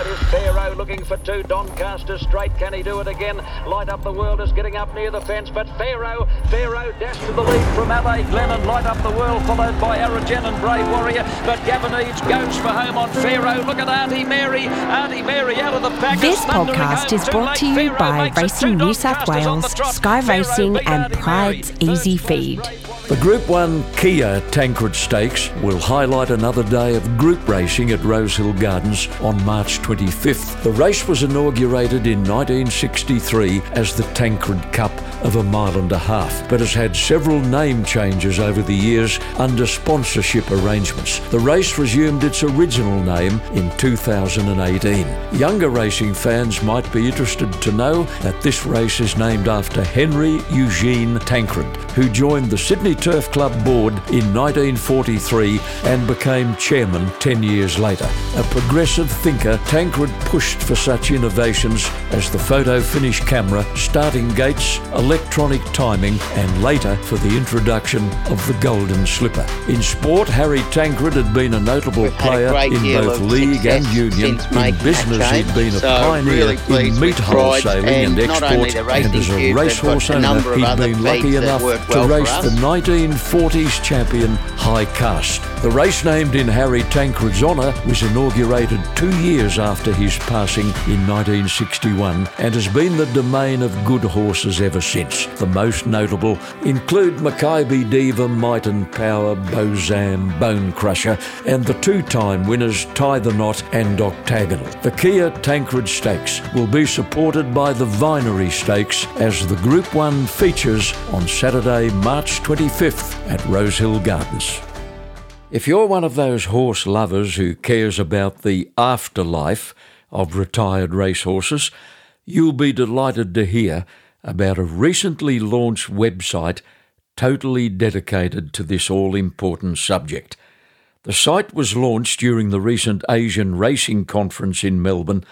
inside is Pharaoh looking for two. Doncaster straight. Can he do it again? Light Up the World is getting up near the fence, but Pharaoh, Pharaoh dash to the lead from Ade Glennon. Light Up the World followed by Aragen and Brave Warrior, but Gavin Eades goes for home on Pharaoh. Look at Auntie Mary. Auntie Mary out of the pack. This podcast is brought to you by Racing New South Wales, Sky Racing, and Pride's Easy Feed. The Group 1 Kia Tancred Stakes will highlight another day of group racing at Rosehill Gardens on March 25th. The race was inaugurated in 1963 as the Tancred Cup of a mile and a half, but has had several name changes over the years under sponsorship arrangements. The race resumed its original name in 2018. Younger racing fans might be interested to know that this race is named after Henry Eugene Tancred, who joined the Sydney Turf Club board in 1943 and became chairman 10 years later. A progressive thinker, Tancred pushed for such innovations as the photo finish camera, starting gates, electronic timing, and later for the introduction of the golden slipper. In sport, Harry Tancred had been a notable We've had a player in both league and union. In business, he'd been a So, pioneer really in meat wholesaling and and not export, and as a racehorse owner, he'd been lucky enough work to race the 1940s champion High Cast. The race named in Harry Tancred's honour was inaugurated two years after his passing in 1961 and has been the domain of good horses ever since. The most notable include Makybe Diva, Might and Power, Beau Zam, Bone Crusher, and the two-time winners Tie the Knot and Octagonal. The Kia Tancred Stakes will be supported by the Vinery Stakes as the Group 1 features on Saturday, March 25th at Rosehill Gardens. If you're one of those horse lovers who cares about the afterlife of retired racehorses, you'll be delighted to hear about a recently launched website totally dedicated to this all important subject. The site was launched during the recent Asian Racing Conference in Melbourne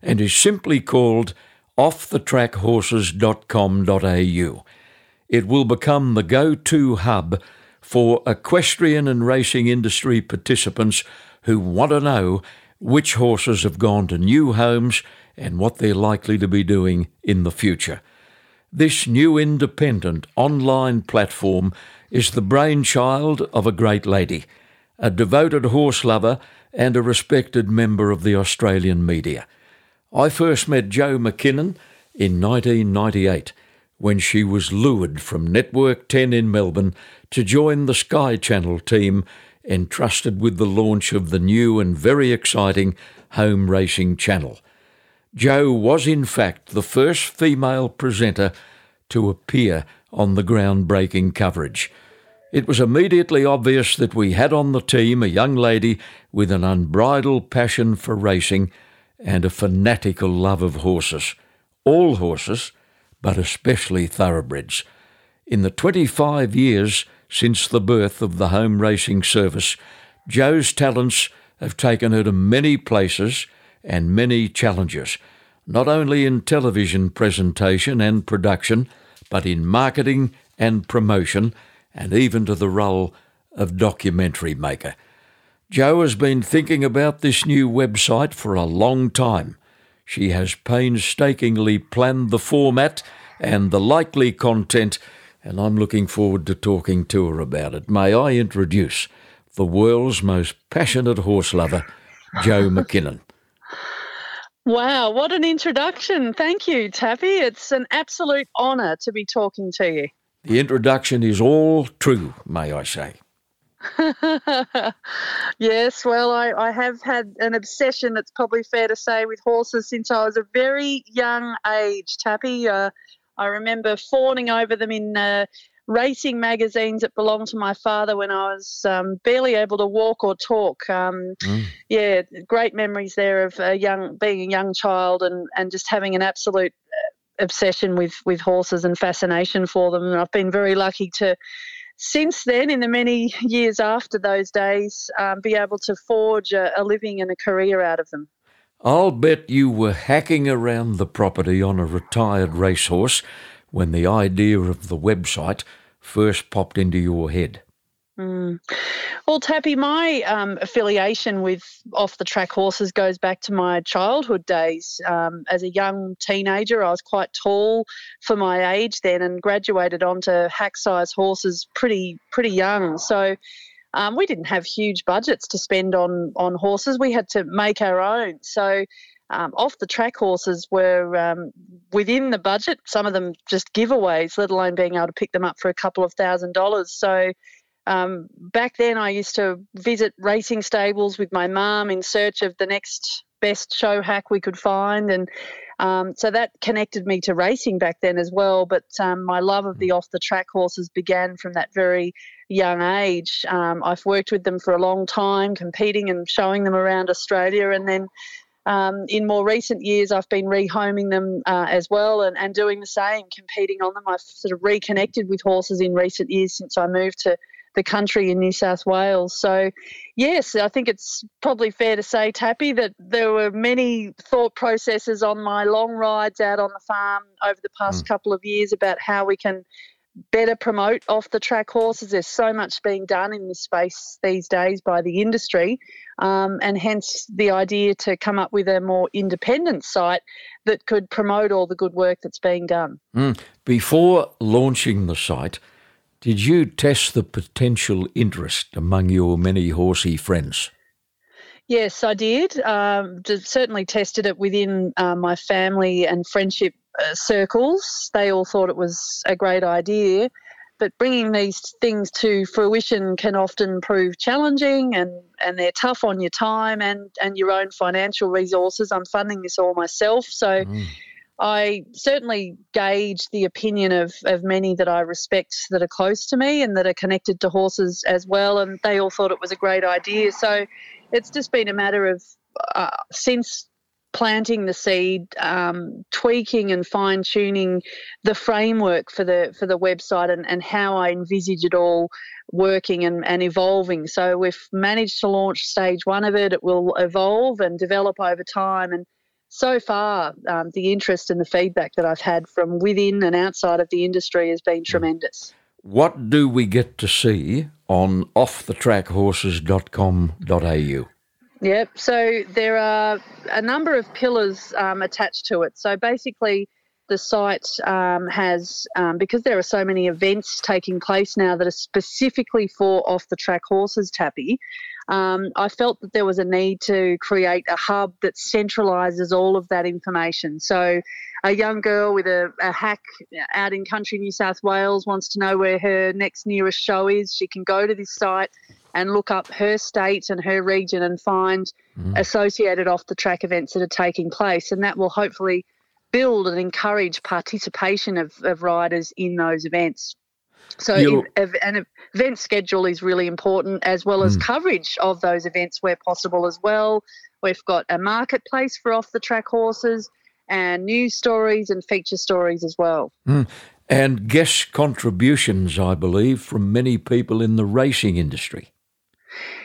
and is simply called offthetrackhorses.com.au. It will become the go to hub for equestrian and racing industry participants who want to know which horses have gone to new homes and what they're likely to be doing in the future. This new independent online platform is the brainchild of a great lady, a devoted horse lover, and a respected member of the Australian media. I first met Jo McKinnon in 1998 when she was lured from Network 10 in Melbourne to join the Sky Channel team entrusted with the launch of the new and very exciting home racing channel. Jo was, in fact, the first female presenter to appear on the groundbreaking coverage. It was immediately obvious that we had on the team a young lady with an unbridled passion for racing and a fanatical love of horses. All horses, but especially thoroughbreds. In the 25 years since the birth of the home racing service, Jo's talents have taken her to many places and many challenges, not only in television presentation and production, but in marketing and promotion, and even to the role of documentary maker. Jo has been thinking about this new website for a long time. She has painstakingly planned the format and the likely content, and I'm looking forward to talking to her about it. May I introduce the world's most passionate horse lover, Jo McKinnon. Wow, what an introduction. Thank you, Tappy. It's an absolute honour to be talking to you. The introduction is all true, may I say. yes, well, I, I have had an obsession, it's probably fair to say, with horses since I was a very young age, Tappy. Uh, I remember fawning over them in uh, racing magazines that belonged to my father when I was um, barely able to walk or talk. Um, Mm. Yeah, great memories there of a young, being a young child and, and just having an absolute uh, obsession with, with horses and fascination for them. And I've been very lucky to since then, in the many years after those days, um, be able to forge a, a living and a career out of them. I'll bet you were hacking around the property on a retired racehorse when the idea of the website first popped into your head. Mm. Well, Tappy, my um, affiliation with off the track horses goes back to my childhood days. Um, as a young teenager, I was quite tall for my age then, and graduated onto hack size horses pretty pretty young. So. Um, we didn't have huge budgets to spend on on horses. We had to make our own. So um, off the track horses were um, within the budget. Some of them just giveaways, let alone being able to pick them up for a couple of thousand dollars. So um, back then, I used to visit racing stables with my mum in search of the next best show hack we could find, and um, so that connected me to racing back then as well. But um, my love of the off the track horses began from that very young age. Um, I've worked with them for a long time, competing and showing them around Australia, and then. Um, in more recent years, I've been rehoming them uh, as well and, and doing the same, competing on them. I've sort of reconnected with horses in recent years since I moved to the country in New South Wales. So, yes, I think it's probably fair to say, Tappy, that there were many thought processes on my long rides out on the farm over the past mm. couple of years about how we can better promote off the track horses. There's so much being done in this space these days by the industry, um, and hence the idea to come up with a more independent site that could promote all the good work that's being done. Mm. Before launching the site, did you test the potential interest among your many horsey friends? Yes, I did. Um, certainly tested it within uh, my family and friendship uh, circles. They all thought it was a great idea. But bringing these things to fruition can often prove challenging and, and they're tough on your time and, and your own financial resources. I'm funding this all myself. So mm. I certainly gauge the opinion of, of many that I respect that are close to me and that are connected to horses as well, and they all thought it was a great idea. So it's just been a matter of uh, since planting the seed, um, tweaking and fine tuning the framework for the for the website and, and how I envisage it all working and, and evolving. So we've managed to launch stage one of it. It will evolve and develop over time and so far, um, the interest and the feedback that I've had from within and outside of the industry has been tremendous. What do we get to see on offthetrackhorses.com.au? Yep, so there are a number of pillars um, attached to it. So basically, the site um, has, um, because there are so many events taking place now that are specifically for off the track horses, Tappy, um, I felt that there was a need to create a hub that centralises all of that information. So, a young girl with a, a, hack out in country New South Wales wants to know where her next nearest show is. She can go to this site and look up her state and her region and find mm. associated off the track events that are taking place. And that will hopefully build and encourage participation of, of riders in those events. So an event schedule is really important, as well as mm. coverage of those events where possible as well. We've got a marketplace for off the track horses and news stories and feature stories as well. Mm. And guest contributions, I believe, from many people in the racing industry.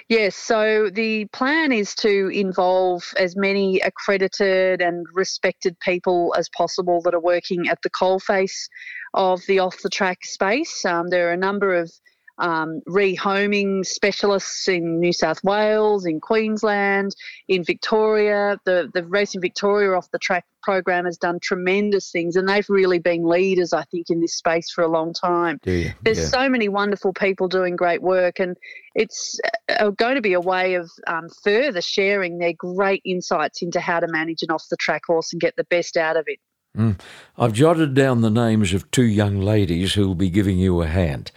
Yes, so the plan is to involve as many accredited and respected people as possible that are working at the coalface of the off the track space. Um, there are a number of um, rehoming specialists in New South Wales, in Queensland, in Victoria. The the Racing Victoria off the track program has done tremendous things, and they've really been leaders, I think, in this space for a long time. Yeah, There's yeah. so many wonderful people doing great work, and it's uh, going to be a way of um, further sharing their great insights into how to manage an off the track horse and get the best out of it. Mm. I've jotted down the names of two young ladies who'll be giving you a hand.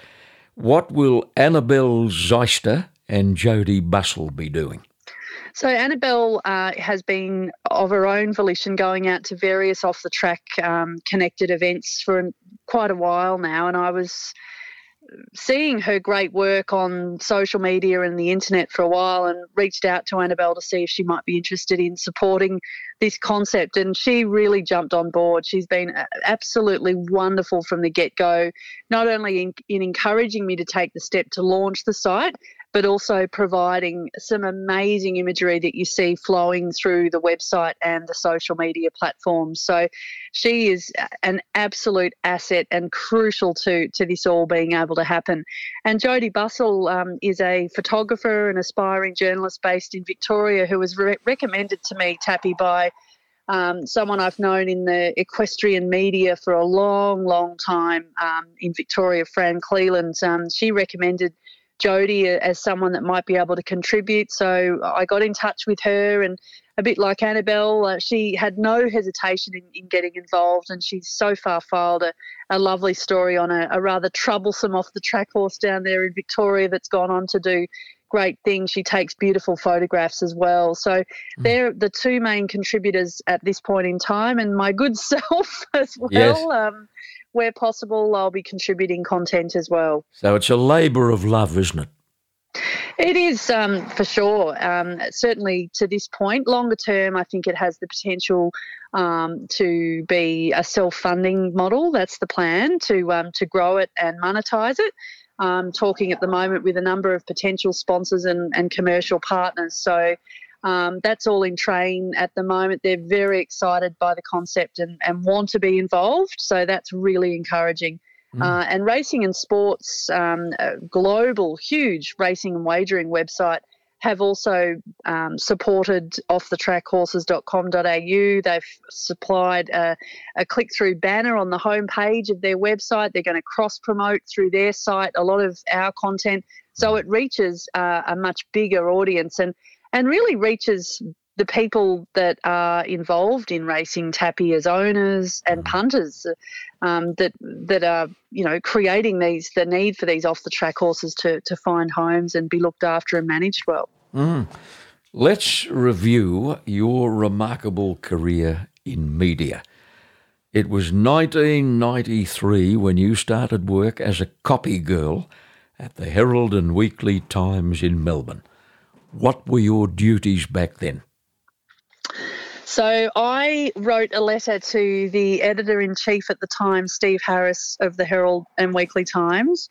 What will Annabelle Zeister and Jodie Bussell be doing? So Annabelle uh, has been of her own volition going out to various off the track um, connected events for quite a while now, and I was seeing her great work on social media and the internet for a while and reached out to Annabelle to see if she might be interested in supporting this concept. And she really jumped on board. She's been absolutely wonderful from the get go, not only in, in encouraging me to take the step to launch the site, but also providing some amazing imagery that you see flowing through the website and the social media platforms. So she is an absolute asset and crucial to, to this all being able to happen. And Jodie Bussell um, is a photographer and aspiring journalist based in Victoria who was re- recommended to me, Tappy, by um, someone I've known in the equestrian media for a long, long time um, in Victoria, Fran Cleland. Um, she recommended Jodie as someone that might be able to contribute. So I got in touch with her, and a bit like Annabelle, uh, she had no hesitation in, in, getting involved, and she's so far filed a, a lovely story on a, a rather troublesome off the track horse down there in Victoria that's gone on to do great things. She takes beautiful photographs as well. So mm. they're the two main contributors at this point in time, and my good self as well. Yes. Um, where possible, I'll be contributing content as well. So it's a labour of love, isn't it? It is um, for sure. Um, certainly to this point, longer term, I think it has the potential um, to be a self-funding model. That's the plan to um, to grow it and monetize it um, talking at the moment with a number of potential sponsors and, and commercial partners. So um, that's all in train at the moment. They're very excited by the concept and, and want to be involved. So that's really encouraging. Mm. Uh, and Racing and Sports, um, global, huge racing and wagering website, have also um, supported offthetrackhorses.com.au. They've supplied a, a click through banner on the homepage of their website. They're going to cross promote through their site a lot of our content. So it reaches uh, a much bigger audience and, and really reaches the people that are involved in racing tappy as owners and punters um, that that are you know creating these the need for these off the track horses to to find homes and be looked after and managed well. Mm. Let's review your remarkable career in media. It was 1993 when you started work as a copy girl at the Herald and Weekly Times in Melbourne. What were your duties back then? So I wrote a letter to the editor in chief at the time, Steve Harris of the Herald and Weekly Times.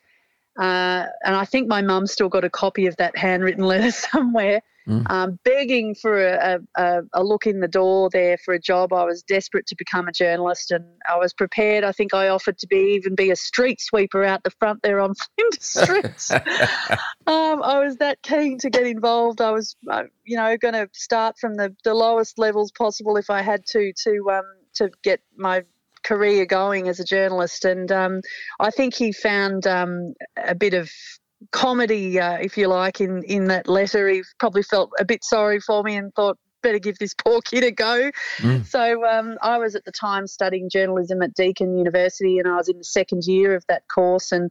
Uh, and I think my mum still got a copy of that handwritten letter somewhere mm. um, begging for a, a, a, look in the door there for a job. I was desperate to become a journalist, and I was prepared. I think I offered to be even be a street sweeper out the front there on Flinders Street. um, I was that keen to get involved. I was, uh, you know, going to start from the, the lowest levels possible if I had to to um, to get my career going as a journalist. And um, I think he found um, a bit of comedy, uh, if you like, in, in that letter. He probably felt a bit sorry for me and thought, better give this poor kid a go. Mm. So um, I was at the time studying journalism at Deakin University and I was in the second year of that course and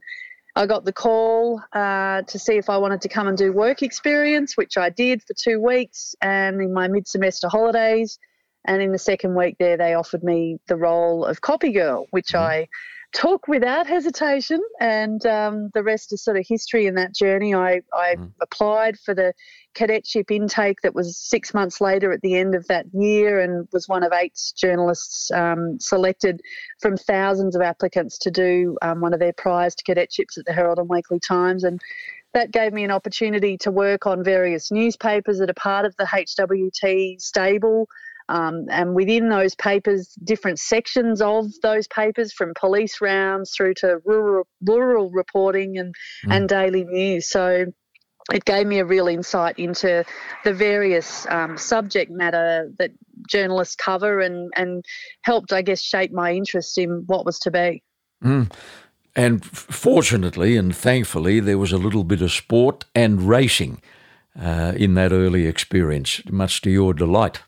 I got the call uh, to see if I wanted to come and do work experience, which I did for two weeks and in my mid-semester holidays. And in the second week there, they offered me the role of copy girl, which mm. I took without hesitation, and um, the rest is sort of history in that journey. I, I mm. applied for the cadetship intake that was six months later at the end of that year and was one of eight journalists um, selected from thousands of applicants to do um, one of their prized cadetships at the Herald and Weekly Times. And that gave me an opportunity to work on various newspapers that are part of the HWT stable. Um, and within those papers, different sections of those papers, from police rounds through to rural, rural reporting and, mm. and daily news. So it gave me a real insight into the various um, subject matter that journalists cover and, and helped, I guess, shape my interest in what was to be. Mm. And fortunately and thankfully, there was a little bit of sport and racing uh, in that early experience, much to your delight.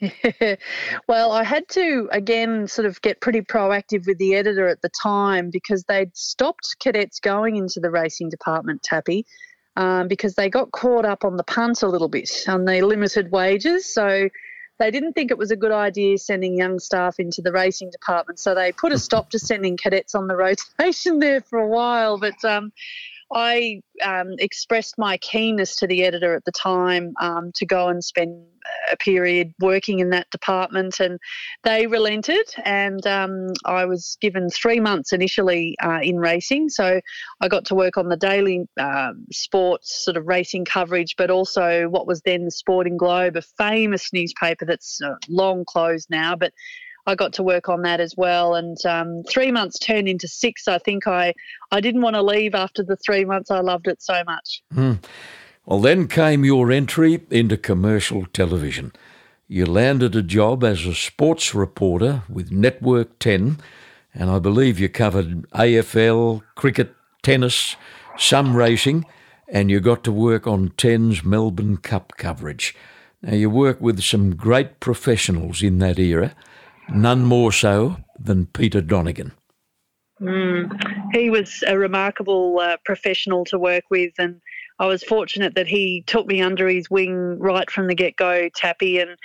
well, I had to again sort of get pretty proactive with the editor at the time because they'd stopped cadets going into the racing department, Tappy, um, because they got caught up on the punt a little bit on the limited wages. So they didn't think it was a good idea sending young staff into the racing department. So they put a stop to sending cadets on the rotation there for a while. But um, I um, expressed my keenness to the editor at the time um, to go and spend a period working in that department, and they relented, and um, I was given three months initially uh, in racing. So I got to work on the daily uh, sports sort of racing coverage, but also what was then the Sporting Globe, a famous newspaper that's uh, long closed now, but I got to work on that as well. And um, three months turned into six. I think I, I didn't want to leave after the three months. I loved it so much. Mm. Well, then came your entry into commercial television. You landed a job as a sports reporter with Network 10, and I believe you covered AFL, cricket, tennis, some racing, and you got to work on 10's Melbourne Cup coverage. Now, you worked with some great professionals in that era none more so than Peter Donegan. Mm, he was a remarkable uh, professional to work with, and I was fortunate that he took me under his wing right from the get go, Tappy, and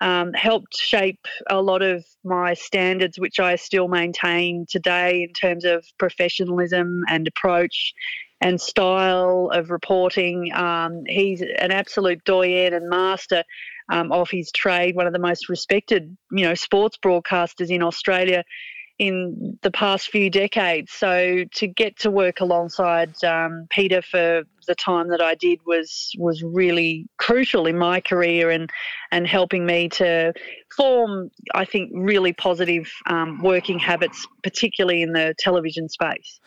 um, helped shape a lot of my standards, which I still maintain today in terms of professionalism and approach and style of reporting. Um, he's an absolute doyen and master um, of his trade, one of the most respected, you know, sports broadcasters in Australia in the past few decades. So to get to work alongside um, Peter for the time that I did was was really crucial in my career and and helping me to form, I think, really positive um, working habits, particularly in the television space.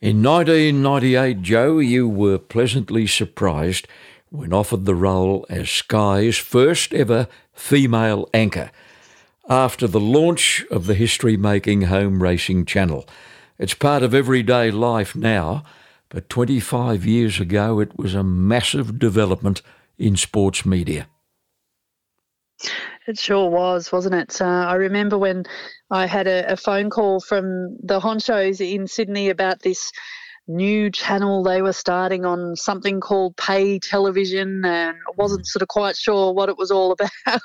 In 1998, Jo, you were pleasantly surprised when offered the role as Sky's first ever female anchor after the launch of the history making home racing channel. It's part of everyday life now, but 25 years ago it was a massive development in sports media. It sure was, wasn't it? Uh, I remember when I had a, a, phone call from the honchos in Sydney about this new channel they were starting on something called pay television and wasn't sort of quite sure what it was all about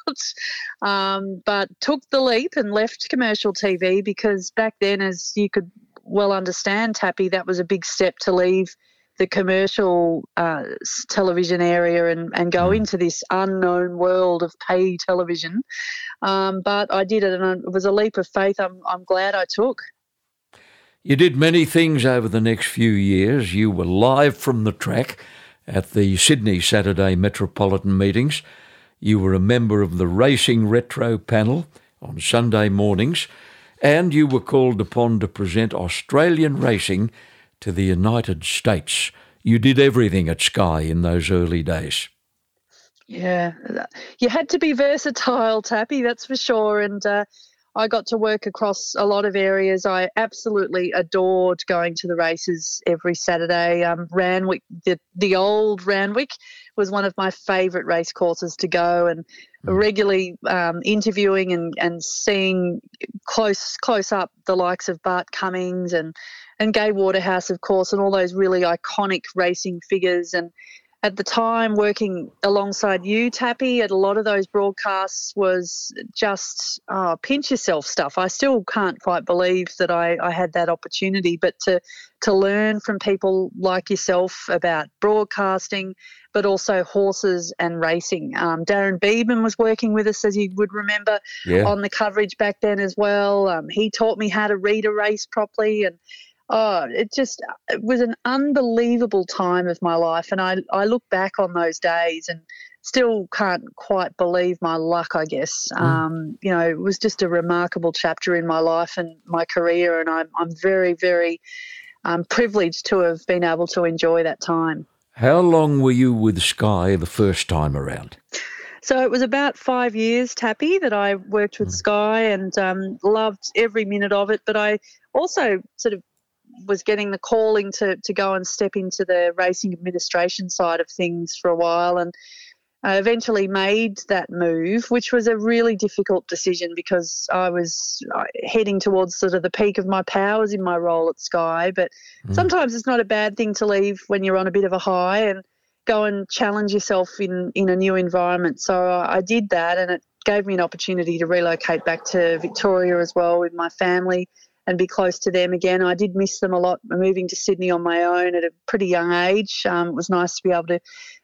um, but took the leap and left commercial tv because back then as you could well understand tappy that was a big step to leave the commercial uh, television area and, and go mm. into this unknown world of pay television. Um, but I did it, and it was a leap of faith. I'm, I'm glad I took. You did many things over the next few years. You were live from the track at the Sydney Saturday Metropolitan meetings. You were a member of the Racing Retro panel on Sunday mornings, and you were called upon to present Australian racing to the United States. You did everything at Sky in those early days. Yeah, you had to be versatile, Tappy, that's for sure. And uh, I got to work across a lot of areas. I absolutely adored going to the races every Saturday. Um, Randwick, the, the old Randwick, was one of my favourite race courses to go, and mm. regularly um, interviewing and, and seeing close close up the likes of Bart Cummings and and Gai Waterhouse, of course, and all those really iconic racing figures and at the time working alongside you, Tappy, at a lot of those broadcasts was just oh, pinch yourself stuff. I still can't quite believe that I, I had that opportunity, but to to learn from people like yourself about broadcasting, but also horses and racing. Um, Darren Beadman was working with us, as you would remember, yeah. on the coverage back then as well. Um, he taught me how to read a race properly and oh, it just it was an unbelievable time of my life. And I, I look back on those days and still can't quite believe my luck, I guess. Mm. Um, you know, it was just a remarkable chapter in my life and my career. And I'm, I'm very, very um, privileged to have been able to enjoy that time. How long were you with Sky the first time around? So it was about five years, Tappy, that I worked with mm. Sky and um, loved every minute of it. But I also sort of was getting the calling to to go and step into the racing administration side of things for a while, and I eventually made that move, which was a really difficult decision because I was uh, heading towards sort of the peak of my powers in my role at Sky. But mm. sometimes it's not a bad thing to leave when you're on a bit of a high and go and challenge yourself in in a new environment. So I did that, and it gave me an opportunity to relocate back to Victoria as well with my family and be close to them again. I did miss them a lot moving to Sydney on my own at a pretty young age. Um, it was nice to be able to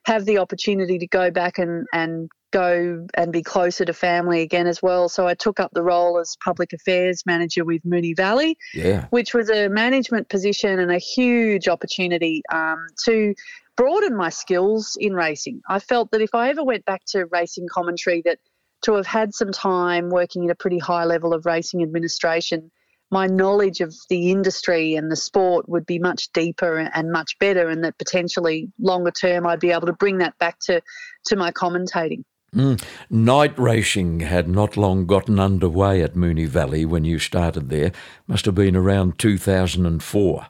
have the opportunity to go back and, and go and be closer to family again as well. So I took up the role as public affairs manager with Moonee Valley, yeah. which was a management position and a huge opportunity um, to broaden my skills in racing. I felt that if I ever went back to racing commentary, that to have had some time working at a pretty high level of racing administration my knowledge of the industry and the sport would be much deeper and much better, and that potentially longer term I'd be able to bring that back to, to my commentating. Mm. Night racing had not long gotten underway at Moonee Valley when you started there. Must have been around 2004.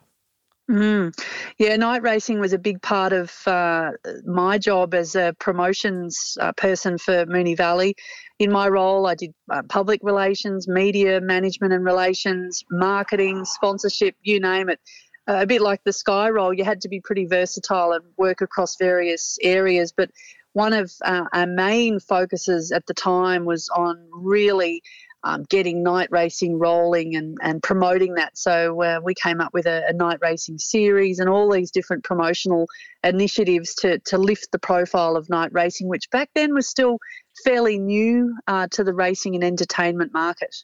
Mm. Yeah, night racing was a big part of uh, my job as a promotions uh, person for Moonee Valley. In my role, I did uh, public relations, media management and relations, marketing, sponsorship, you name it. Uh, a bit like the Sky role, you had to be pretty versatile and work across various areas. But one of uh, our main focuses at the time was on really um, getting night racing rolling and, and promoting that. So uh, we came up with a, a, night racing series and all these different promotional initiatives to, to lift the profile of night racing, which back then was still fairly new uh, to the racing and entertainment market.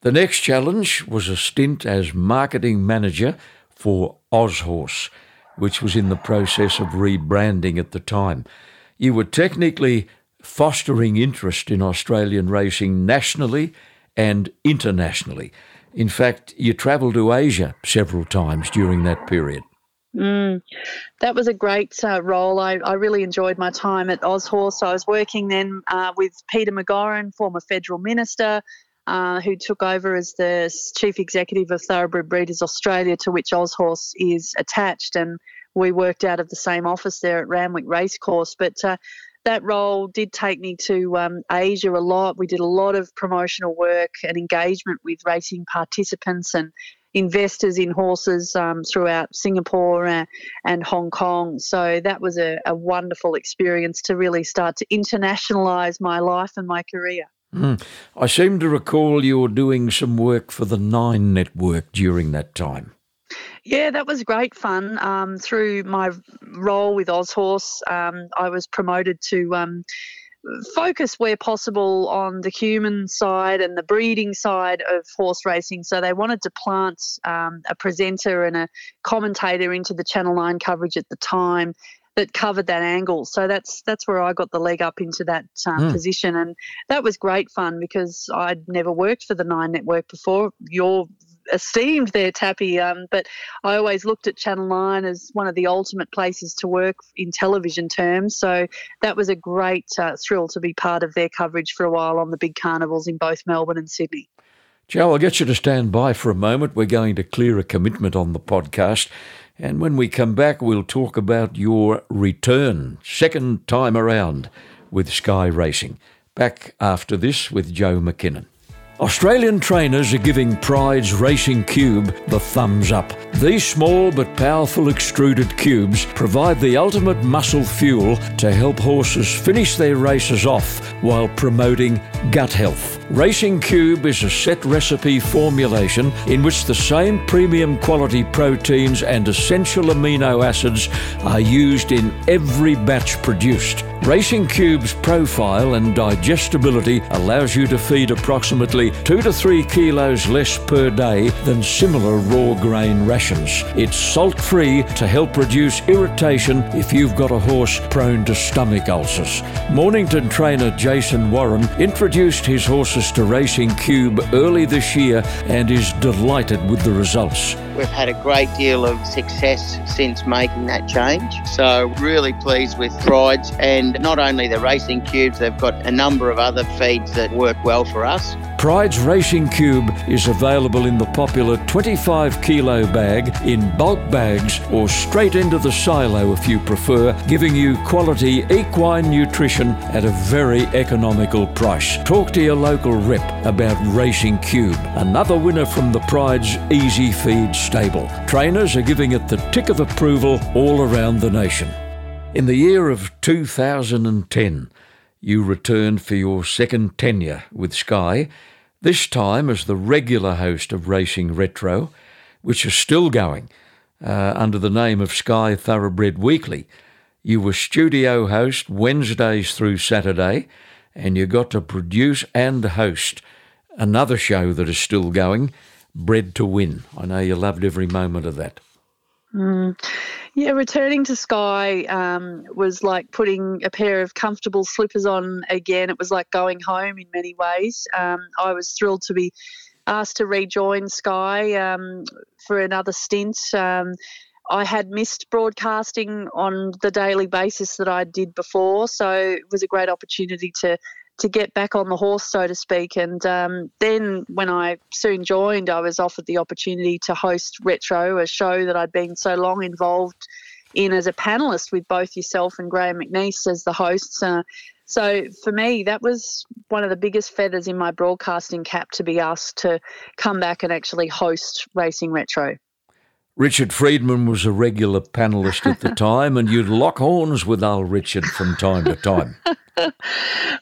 The next challenge was a stint as marketing manager for Aushorse, which was in the process of rebranding at the time. You were technically fostering interest in Australian racing nationally and internationally. In fact, you travelled to Asia several times during that period. Mm, that was a great uh, role. I, I, really enjoyed my time at Aushorse. I was working then uh, with Peter McGauran, former federal minister, uh, who took over as the chief executive of Thoroughbred Breeders Australia, to which Aushorse is attached. And we worked out of the same office there at Randwick Racecourse. But uh, that role did take me to um, Asia a lot. We did a lot of promotional work and engagement with racing participants and investors in horses um, throughout Singapore and, and, Hong Kong. So that was a, a, wonderful experience to really start to internationalise my life and my career. Mm. I seem to recall you were doing some work for the Nine Network during that time. Yeah, that was great fun. Um, through my role with Aushorse, um, I was promoted to um, focus where possible on the human side and the breeding side of horse racing. So they wanted to plant um, a presenter and a commentator into the Channel 9 coverage at the time that covered that angle. So that's that's where I got the leg up into that mm. position, and that was great fun because I'd never worked for the Nine Network before. You're esteemed there, Tappy. Um, but I always looked at Channel 9 as one of the ultimate places to work in television terms. So that was a great uh, thrill to be part of their coverage for a while on the big carnivals in both Melbourne and Sydney. Jo, I'll get you to stand by for a moment. We're going to clear a commitment on the podcast. And when we come back, we'll talk about your return, second time around with Sky Racing. Back after this with Jo McKinnon. Australian trainers are giving Pride's Racing Cube the thumbs up. These small but powerful extruded cubes provide the ultimate muscle fuel to help horses finish their races off while promoting gut health. Racing Cube is a set recipe formulation in which the same premium quality proteins and essential amino acids are used in every batch produced. Racing Cube's profile and digestibility allows you to feed approximately 2 to 3 kilos less per day than similar raw grain rations. It's salt free to help reduce irritation if you've got a horse prone to stomach ulcers. Mornington trainer Jason Warren introduced his horses to Racing Cube early this year and is delighted with the results. We've had a great deal of success since making that change. So, really pleased with Prides and not only the racing cubes, they've got a number of other feeds that work well for us. Pride's Racing Cube is available in the popular 25 kilo bag, in bulk bags, or straight into the silo if you prefer, giving you quality equine nutrition at a very economical price. Talk to your local rep about Racing Cube, another winner from the Pride's Easy Feed stable. Trainers are giving it the tick of approval all around the nation. In the year of 2010, you returned for your second tenure with Sky, this time as the regular host of Racing Retro, which is still going uh, under the name of Sky Thoroughbred Weekly. You were studio host Wednesdays through Saturday, and you got to produce and host another show that is still going, Bred to Win. I know you loved every moment of that. Mm. Yeah, returning to Sky um, was like putting a pair of comfortable slippers on again. It was like going home in many ways. Um, I was thrilled to be asked to rejoin Sky um, for another stint. Um, I had missed broadcasting on the daily basis that I did before, so it was a great opportunity to to get back on the horse, so to speak. And um, then when I soon joined, I was offered the opportunity to host Retro, a show that I'd been so long involved in as a panelist with both yourself and Graham McNeese as the hosts. Uh, so for me, that was one of the biggest feathers in my broadcasting cap to be asked to come back and actually host Racing Retro. Richard Freedman was a regular panellist at the time, and you'd lock horns with old Richard from time to time. oh,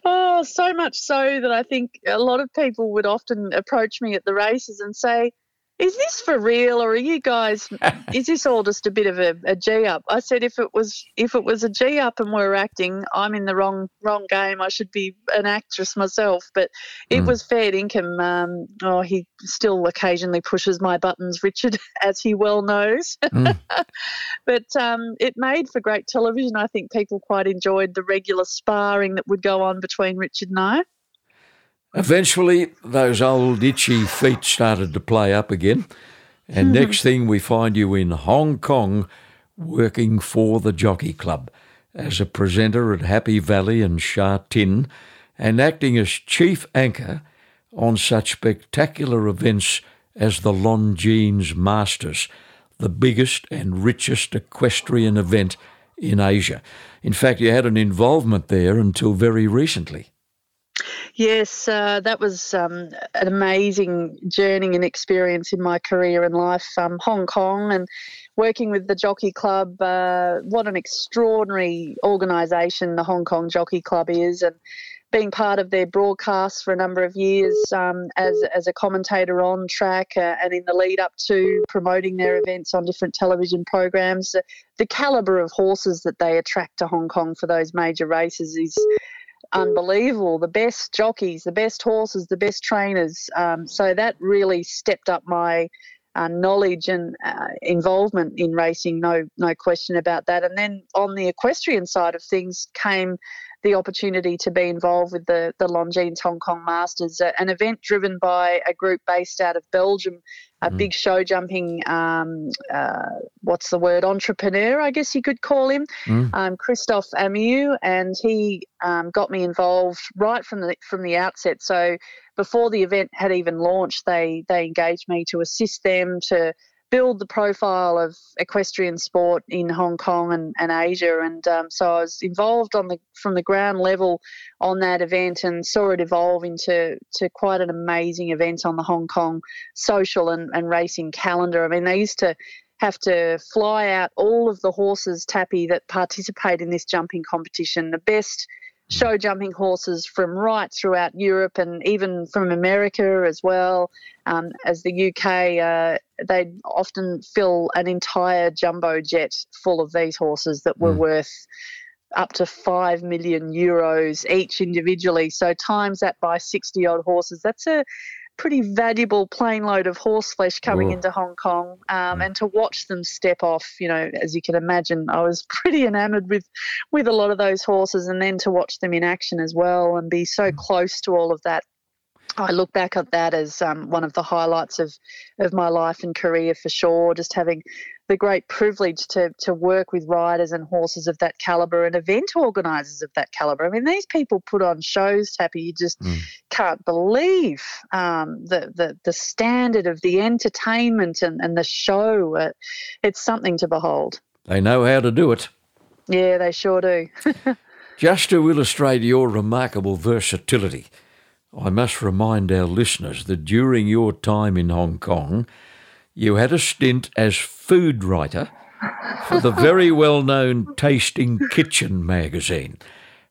so much so that I think a lot of people would often approach me at the races and say, is this for real or are you guys is this all just a bit of a, a g up? I said if it was if it was a g up and we're acting i'm in the wrong wrong game. I should be an actress myself. But it mm. was fair income um, oh he still occasionally pushes my buttons richard as he well knows. Mm. but um, it made for great television. I think people quite enjoyed the regular sparring that would go on between richard and i Eventually, those old itchy feet started to play up again, and mm-hmm. next thing we find you in Hong Kong working for the Jockey Club as a presenter at Happy Valley and Sha Tin and acting as chief anchor on such spectacular events as the Longines Masters, the biggest and richest equestrian event in Asia. In fact, you had an involvement there until very recently. Yes, uh, that was um, an amazing journey and experience in my career and life. Um, Hong Kong and working with the Jockey Club, uh, what an extraordinary organisation the Hong Kong Jockey Club is, and being part of their broadcasts for a number of years um, as, as a commentator on track uh, and in the lead up to promoting their events on different television programs. the calibre of horses that they attract to Hong Kong for those major races is unbelievable. The best jockeys, the best horses, the best trainers. Um, so that really stepped up my uh, knowledge and uh, involvement in racing. No, no question about that. And then on the equestrian side of things came the opportunity to be involved with the the Longines Hong Kong Masters, uh, an event driven by a group based out of Belgium, a mm. big show jumping, um, uh, what's the word, entrepreneur, I guess you could call him, mm. um, Christophe Ameeuw, and he um, got me involved right from the from the outset. So before the event had even launched, they they engaged me to assist them to build the profile of equestrian sport in Hong Kong and, and Asia. And um, so I was involved on the from the ground level on that event and saw it evolve into to quite an amazing event on the Hong Kong social and, and racing calendar. I mean, they used to have to fly out all of the horses, Tappy, that participate in this jumping competition. The best show jumping horses from right throughout Europe and even from America as well um, as the UK. Uh, they'd often fill an entire jumbo jet full of these horses that were mm. worth up to 5 million euros each individually. So times that by 60 odd horses, that's a pretty valuable plane load of horse flesh coming Ooh. into Hong Kong, um, mm. and to watch them step off, you know, as you can imagine, I was pretty enamoured with with a lot of those horses, and then to watch them in action as well, and be so mm. close to all of that I look back at that as um, one of the highlights of, of my life and career for sure. Just having the great privilege to, to work with riders and horses of that calibre and event organisers of that calibre. I mean, these people put on shows, Tappy, you just mm. can't believe um, the, the, the standard of the entertainment and, and the show. Uh, it's something to behold. They know how to do it. Yeah, they sure do. just to illustrate your remarkable versatility, I must remind our listeners that during your time in Hong Kong, you had a stint as food writer for the very well known Tasting Kitchen magazine.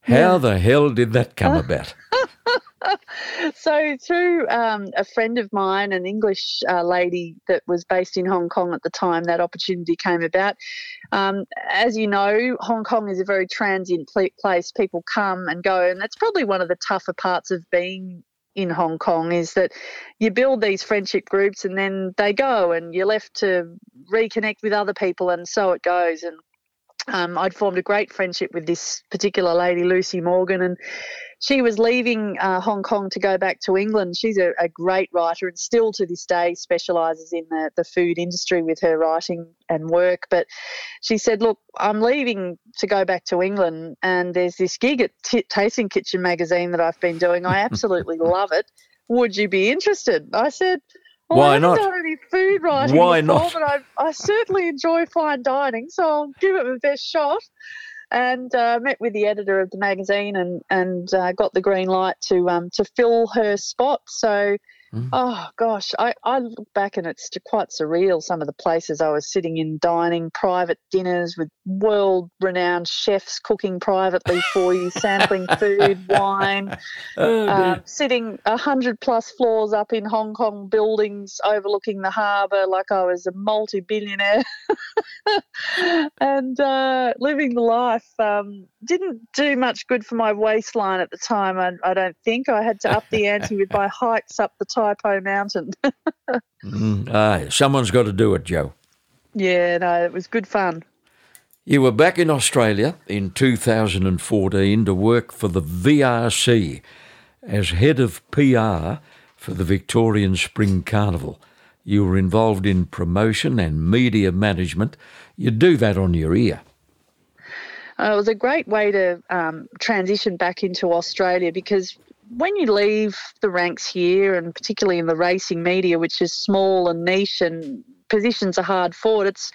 How yeah. the hell did that come about? so through um, a friend of mine, an English uh, lady that was based in Hong Kong at the time, that opportunity came about. Um, as you know, Hong Kong is a very transient place. People come and go, and that's probably one of the tougher parts of being in Hong Kong is that you build these friendship groups and then they go and you're left to reconnect with other people and so it goes and um, I'd formed a great friendship with this particular lady, Lucy Morgan, and she was leaving uh, Hong Kong to go back to England. She's a, a great writer and still to this day specialises in the, the food industry with her writing and work. But she said, Look, I'm leaving to go back to England, and there's this gig at T- Tasting Kitchen magazine that I've been doing. I absolutely love it. Would you be interested? I said, well, Why I not? done any food writing Why before, not? but I, I certainly enjoy fine dining, so I'll give it my best shot. And uh, met with the editor of the magazine and and uh, got the green light to um to fill her spot. So Mm. Oh gosh, I, I look back and it's quite surreal. Some of the places I was sitting in, dining, private dinners with world-renowned chefs cooking privately for you, sampling food, wine, Oh, um, sitting a hundred plus floors up in Hong Kong buildings overlooking the harbour, like I was a multi-billionaire, and uh, living the life. Um, didn't do much good for my waistline at the time. I, I don't think I had to up the ante with my hikes up the Taipo Mountain. Mm, aye, someone's got to do it, Jo. yeah, no, it was good fun. You were back in Australia in 2014 to work for the VRC as head of PR for the Victorian Spring Carnival. You were involved in promotion and media management. You do that on your ear. Uh, it was a great way to um, transition back into Australia because when you leave the ranks here, and particularly in the racing media, which is small and niche and positions are hard fought, it's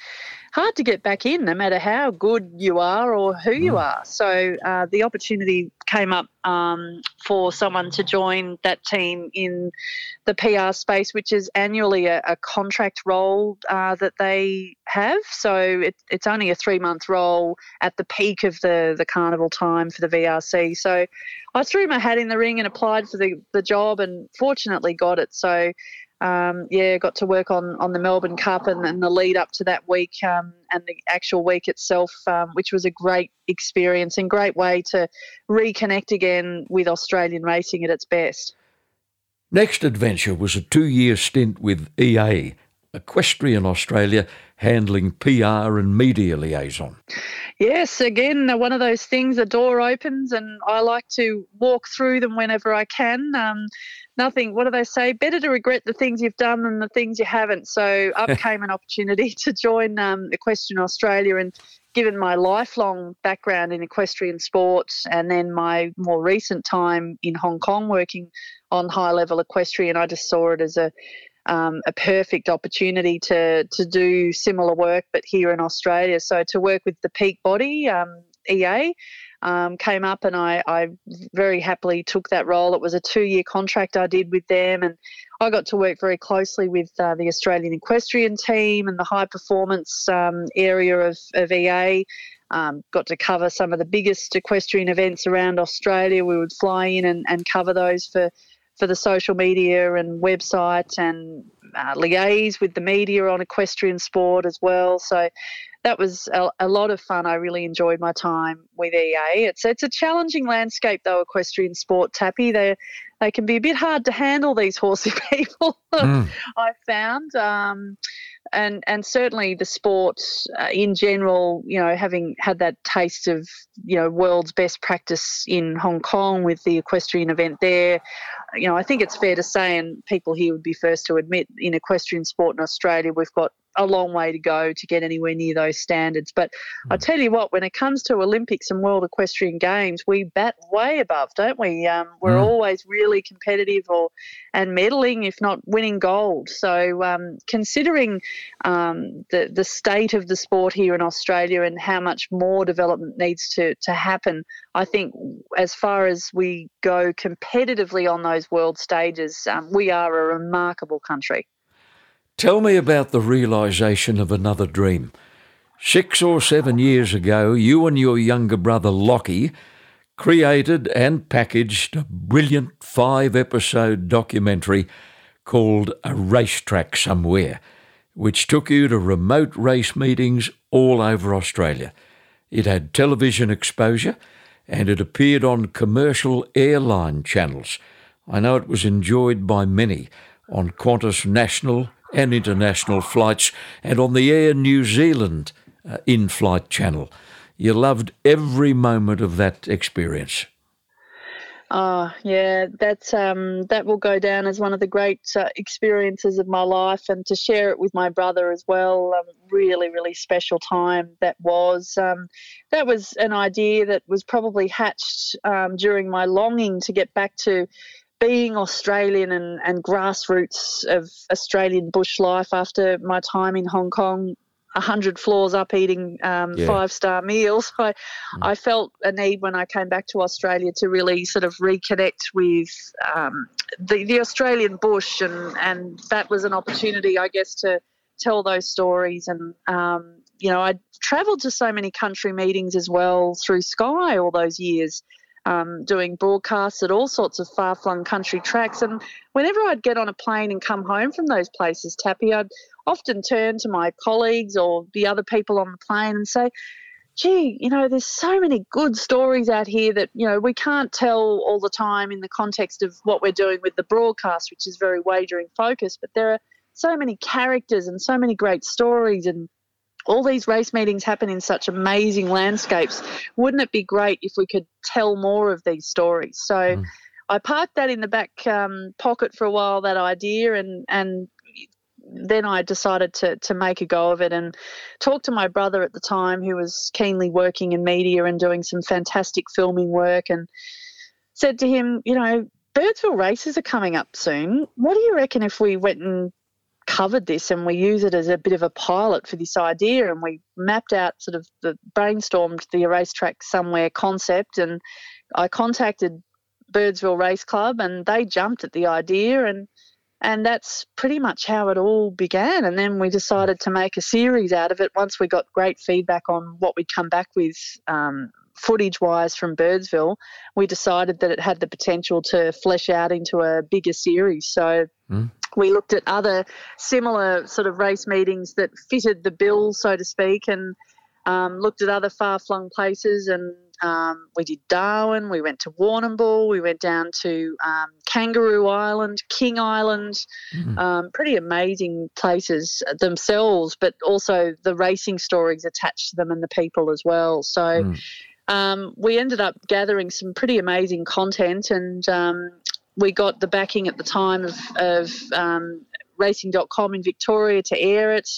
hard to get back in no matter how good you are or who you are. So uh, the opportunity came up um, for someone to join that team in the PR space, which is annually a, a contract role uh, that they have. So it, it's only a three month role at the peak of the, the carnival time for the VRC. So I threw my hat in the ring and applied for the, the job and fortunately got it. So um, yeah, got to work on, on the Melbourne Cup and, and the lead up to that week um, and the actual week itself, um, which was a great experience and great way to reconnect again with Australian racing at its best. Next adventure was a two year stint with EA, Equestrian Australia, handling PR and media liaison. Yes, again, one of those things, a door opens and I like to walk through them whenever I can. Um, nothing, what do they say? Better to regret the things you've done than the things you haven't. So up came an opportunity to join um, Equestrian Australia and given my lifelong background in equestrian sports and then my more recent time in Hong Kong working on high level equestrian, I just saw it as a um, a perfect opportunity to to do similar work, but here in Australia. So to work with the peak body um, EA um, came up, and I, I very happily took that role. It was a two year contract I did with them, and I got to work very closely with uh, the Australian equestrian team and the high performance um, area of, of EA. Um, got to cover some of the biggest equestrian events around Australia. We would fly in and, and cover those for for the social media and website and uh, liaise with the media on equestrian sport as well. So that was a, a, lot of fun. I really enjoyed my time with EA. It's it's a challenging landscape though, equestrian sport. Tappy, they they can be a bit hard to handle. These horsey people, Mm. I found. Um, and and certainly the sport uh, in general, you know, having had that taste of you know world's best practice in Hong Kong with the equestrian event there, you know, I think it's fair to say, and people here would be first to admit, in equestrian sport in Australia, we've got a long way to go to get anywhere near those standards. But I tell you what, when it comes to Olympics and World Equestrian Games, we bat way above, don't we? Um, we're Mm. always really competitive or and medaling, if not winning gold. So um, considering um, the the state of the sport here in Australia and how much more development needs to to happen, I think as far as we go competitively on those world stages, um, we are a remarkable country. Tell me about the realisation of another dream. Six or seven years ago, you and your younger brother Lockie created and packaged a brilliant five episode documentary called A Racetrack Somewhere, which took you to remote race meetings all over Australia. It had television exposure and it appeared on commercial airline channels. I know it was enjoyed by many on Qantas national and international flights and on the Air New Zealand uh, in flight channel. You loved every moment of that experience. Oh yeah, that's um, that will go down as one of the great uh, experiences of my life, and to share it with my brother as well. Um, really, really special time that was. Um, that was an idea that was probably hatched um, during my longing to get back to being Australian and, and grassroots of Australian bush life after my time in Hong Kong, a hundred floors up eating um, yeah. five star meals. I, mm. I felt a need when I came back to Australia to really sort of reconnect with um, the, the Australian bush, and, and that was an opportunity, I guess, to tell those stories. And, um, you know, I travelled to so many country meetings as well through Sky all those years um, doing broadcasts at all sorts of far flung country tracks. And whenever I'd get on a plane and come home from those places, Tappy, I'd often turn to my colleagues or the other people on the plane and say, gee, you know, there's so many good stories out here that, you know, we can't tell all the time in the context of what we're doing with the broadcast, which is very wagering focused, but there are so many characters and so many great stories and all these race meetings happen in such amazing landscapes. Wouldn't it be great if we could tell more of these stories? So mm. I parked that in the back um, pocket for a while, that idea, and and then I decided to to make a go of it and talk to my brother at the time, who was keenly working in media and doing some fantastic filming work, and said to him, you know, Birdsville races are coming up soon. What do you reckon if we went and covered this and we use it as a bit of a pilot for this idea and we mapped out sort of the brainstormed the racetrack somewhere concept and I contacted Birdsville Race Club and they jumped at the idea and and that's pretty much how it all began and then we decided to make a series out of it once we got great feedback on what we'd come back with um, footage wise from Birdsville, we decided that it had the potential to flesh out into a bigger series. So mm. We looked at other similar sort of race meetings that fitted the bill, so to speak, and um, looked at other far flung places. And um, we did Darwin, we went to Warrnambool, we went down to um, Kangaroo Island, King Island, mm. pretty amazing places themselves, but also the racing stories attached to them and the people as well. So. Mm um, we ended up gathering some pretty amazing content and um, we got the backing at the time of, of um, racing.com in Victoria to air it.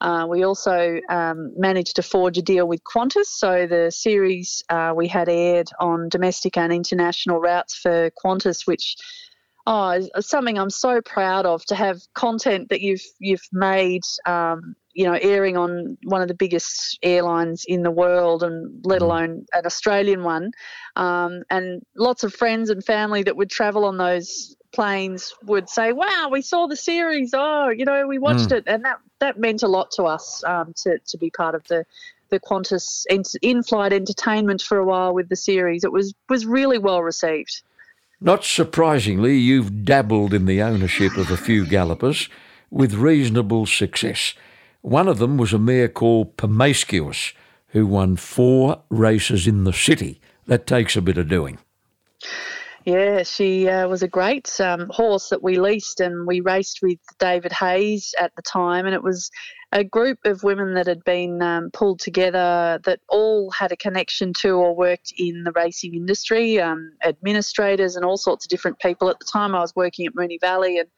Uh, we also um, managed to forge a deal with Qantas, so the series uh, we had aired on domestic and international routes for Qantas, which oh, is something I'm so proud of to have content that you've you've made um, you know, airing on one of the biggest airlines in the world, and let mm. alone an Australian one. Um, and lots of friends and family that would travel on those planes would say, "Wow, we saw the series. Oh, you know, we watched mm. it," and that that meant a lot to us um, to to be part of the the Qantas in-flight entertainment for a while with the series. It was was really well received. Not surprisingly, you've dabbled in the ownership of a few gallopers with reasonable success. One of them was a mare called Promiscuous, who won four races in the city. That takes a bit of doing. Yeah, she uh, was a great um, horse that we leased, and we raced with David Hayes at the time. And it was a group of women that had been um, pulled together that all had a connection to or worked in the racing industry, um, administrators, and all sorts of different people. At the time, I was working at Moonee Valley, and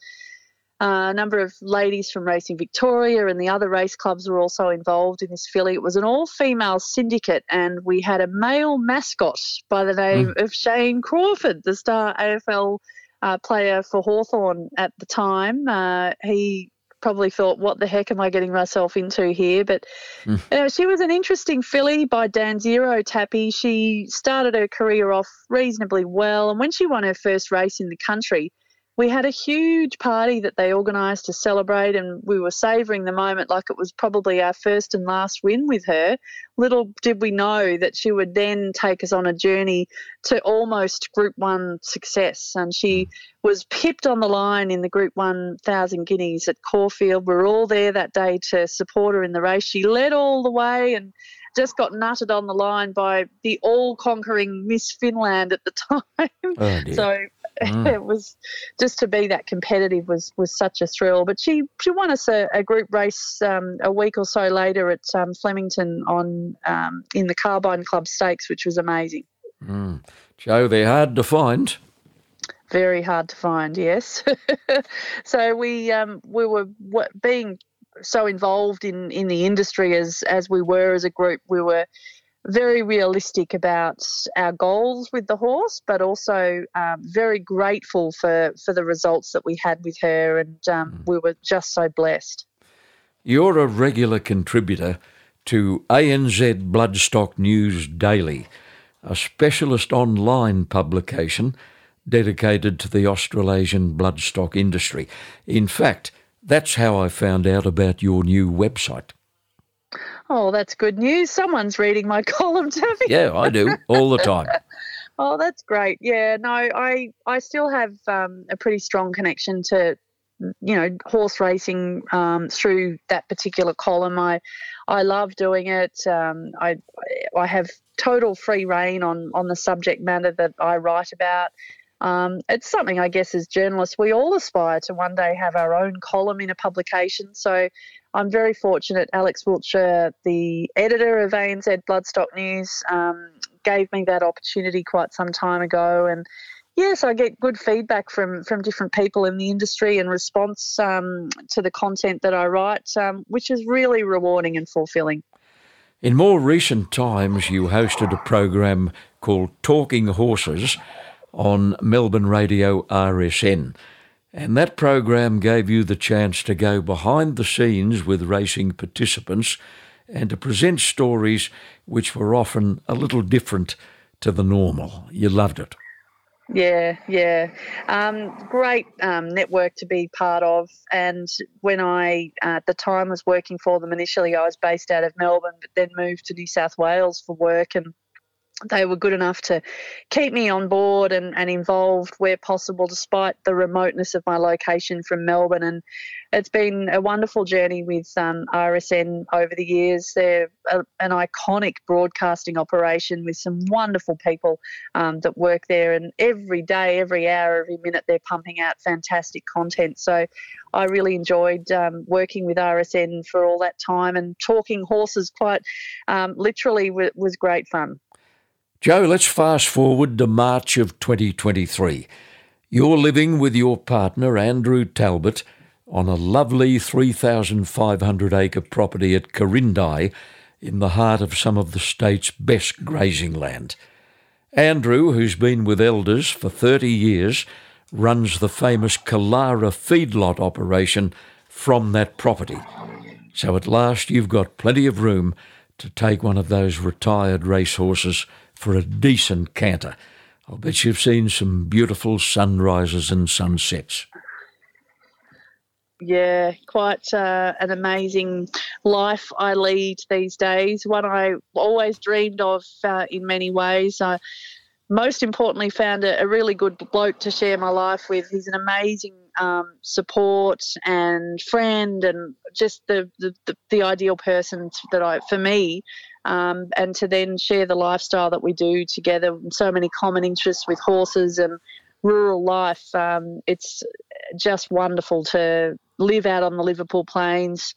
uh, a number of ladies from Racing Victoria and the other race clubs were also involved in this filly. It was an all female syndicate, and we had a male mascot by the name mm. of Shane Crawford, the star AFL uh, player for Hawthorn at the time. Uh, he probably thought, what the heck am I getting myself into here? But mm. she was an interesting filly by Danzero Tappy. She started her career off reasonably well, and when she won her first race in the country, we had a huge party that they organised to celebrate, and we were savouring the moment like it was probably our first and last win with her. Little did we know that she would then take us on a journey to almost Group One success, and she hmm. was pipped on the line in the Group One Thousand Guineas at Caulfield. We were all there that day to support her in the race. She led all the way and just got nutted on the line by the all-conquering Miss Finland at the time. Oh, so mm. it was just to be that competitive was was such a thrill. But she she won us a, a group race um, a week or so later at um, Flemington on um, in the Carbine Club Stakes, which was amazing. Mm. Jo, they're hard to find. Very hard to find, yes. so we um, we were being so involved in in the industry as as we were as a group. We were very realistic about our goals with the horse, but also um, very grateful for, for the results that we had with her, and um, mm. we were just so blessed. You're a regular contributor to ANZ Bloodstock News Daily, a specialist online publication dedicated to the Australasian bloodstock industry. In fact, that's how I found out about your new website. Oh, that's good news. Someone's reading my column, Tappy. Yeah, I do all the time. oh, that's great. Yeah, no, I I still have um, a pretty strong connection to you know horse racing um, through that particular column. I I love doing it. Um, I I have total free reign on on the subject matter that I write about. Um, it's something I guess as journalists we all aspire to one day have our own column in a publication. So I'm very fortunate. Alex Wiltshire, the editor of ANZ Bloodstock News, um, gave me that opportunity quite some time ago, and yes, I get good feedback from from different people in the industry and response um, to the content that I write, um, which is really rewarding and fulfilling. In more recent times, you hosted a program called Talking Horses on Melbourne Radio RSN. And that program gave you the chance to go behind the scenes with racing participants and to present stories which were often a little different to the normal. You loved it. Yeah, yeah. Um, great um, network to be part of. And when I, uh, at the time, was working for them initially, I was based out of Melbourne, but then moved to New South Wales for work. And they were good enough to keep me on board and, and involved where possible, despite the remoteness of my location from Melbourne. And it's been a wonderful journey with um, RSN over the years. They're a, an iconic broadcasting operation with some wonderful people um, that work there. And every day, every hour, every minute, they're pumping out fantastic content. So I really enjoyed um, working with RSN for all that time and talking horses quite um, literally w- was great fun. Jo, let's fast forward to March of 2023. You're living with your partner, Andrew Talbot, on a lovely 3,500 acre property at Quirindi in the heart of some of the state's best grazing land. Andrew, who's been with Elders for 30 years, runs the famous Killara feedlot operation from that property. So at last you've got plenty of room to take one of those retired racehorses for a decent canter. I'll bet you've seen some beautiful sunrises and sunsets. Yeah, quite uh, an amazing life I lead these days. One I always dreamed of uh, in many ways. I most importantly found a, a, really good bloke to share my life with. He's an amazing um, support and friend, and just the, the, the, the ideal person that I for me um, and to then share the lifestyle that we do together. So many common interests with horses and rural life. Um, it's just wonderful to live out on the Liverpool plains.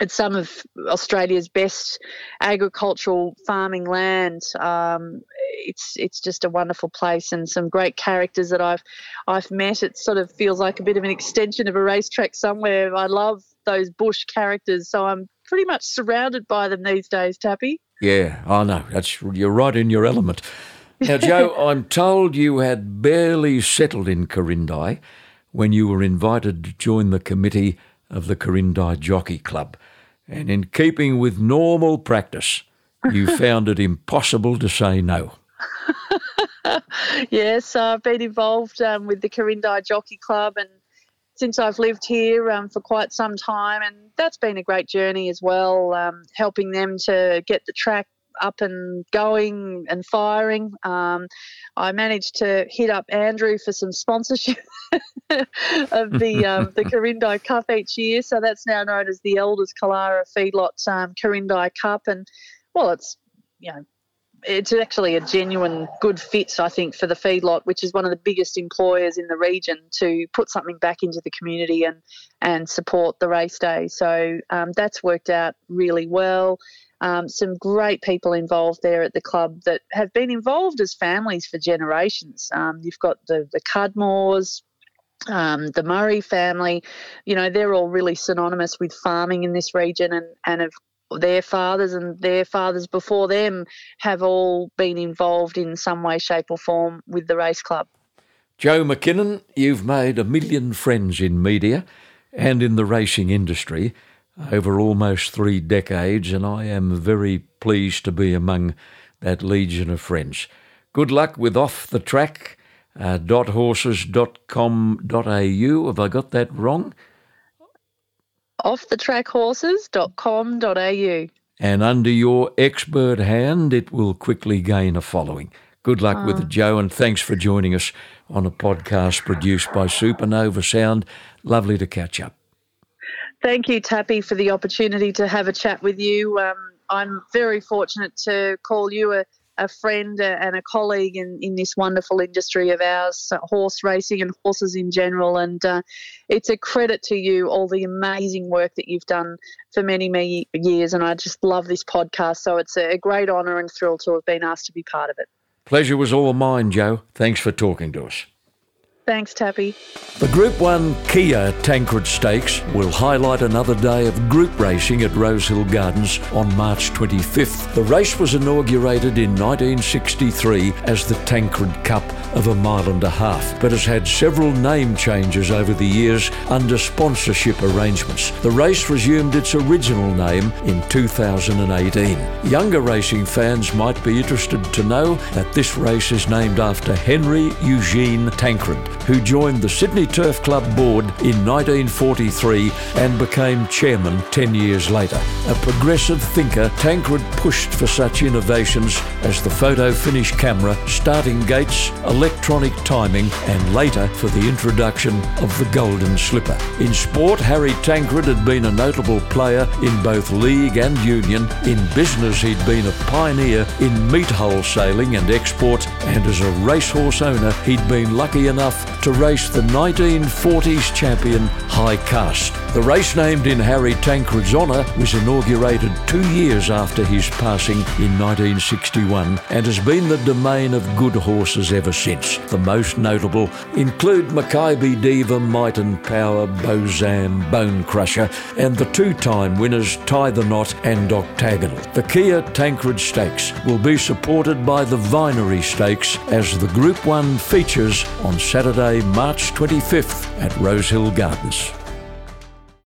It's some of Australia's best agricultural farming land. Um, it's it's just a wonderful place and some great characters that I've I've met. It sort of feels like a bit of an extension of a racetrack somewhere. I love those bush characters, so I'm pretty much surrounded by them these days, Tappy. Yeah, I know. That's you're right in your element. Now, Jo, I'm told you had barely settled in Quirindi when you were invited to join the committee of the Quirindi Jockey Club, and in keeping with normal practice, you found it impossible to say no. yes, I've been involved um, with the Quirindi Jockey Club and since I've lived here um, for quite some time, and that's been a great journey as well, um, helping them to get the track up and going and firing. Um, I managed to hit up Andrew for some sponsorship of the um, the Quirindi Cup each year, so that's now known as the Elders Killara Feedlot um, Quirindi Cup, and well, it's you know it's actually a genuine good fit, I think, for the feedlot, which is one of the biggest employers in the region, to put something back into the community and and support the race day. So um, that's worked out really well. Um, some great people involved there at the club that have been involved as families for generations. Um, you've got the the Cudmores, um, the Murray family, you know, they're all really synonymous with farming in this region and, and have their fathers and their fathers before them have all been involved in some way, shape, or form with the race club. Jo McKinnon, you've made a million friends in media and in the racing industry over almost three decades, and I am very pleased to be among that legion of friends. Good luck with Off the Track. Uh, .horses.com.au. Have I got that wrong? offthetrackhorses.com.au. And under your expert hand, it will quickly gain a following. Good luck with it, Jo, and thanks for joining us on a podcast produced by Supernova Sound. Lovely to catch up. Thank you, Tappy, for the opportunity to have a chat with you. Um, I'm very fortunate to call you a a friend and a colleague in, in this wonderful industry of ours, uh, horse racing and horses in general. And uh, it's a credit to you, all the amazing work that you've done for many, many years. And I just love this podcast. So it's a great honour and thrill to have been asked to be part of it. Pleasure was all mine, Jo. Thanks for talking to us. Thanks, Tappy. The Group 1 Kia Tancred Stakes will highlight another day of group racing at Rosehill Gardens on March 25th. The race was inaugurated in 1963 as the Tancred Cup of a mile and a half, but has had several name changes over the years under sponsorship arrangements. The race resumed its original name in 2018. Younger racing fans might be interested to know that this race is named after Henry Eugene Tancred who joined the Sydney Turf Club board in 1943 and became chairman 10 years later. A progressive thinker, Tancred pushed for such innovations as the photo finish camera, starting gates, electronic timing, and later for the introduction of the golden slipper. In sport, Harry Tancred had been a notable player in both league and union. In business, he'd been a pioneer in meat wholesaling and export, and as a racehorse owner, he'd been lucky enough to race the 1940s champion High Caste. The race named in Harry Tancred's honour was inaugurated two years after his passing in 1961 and has been the domain of good horses ever since. The most notable include Makybe Diva, Might and Power, Beau Zam, Bone Crusher, and the two-time winners Tie the Knot and Octagonal. The Kia Tancred Stakes will be supported by the Vinery Stakes as the Group 1 features on Saturday, March 25th at Rosehill Gardens.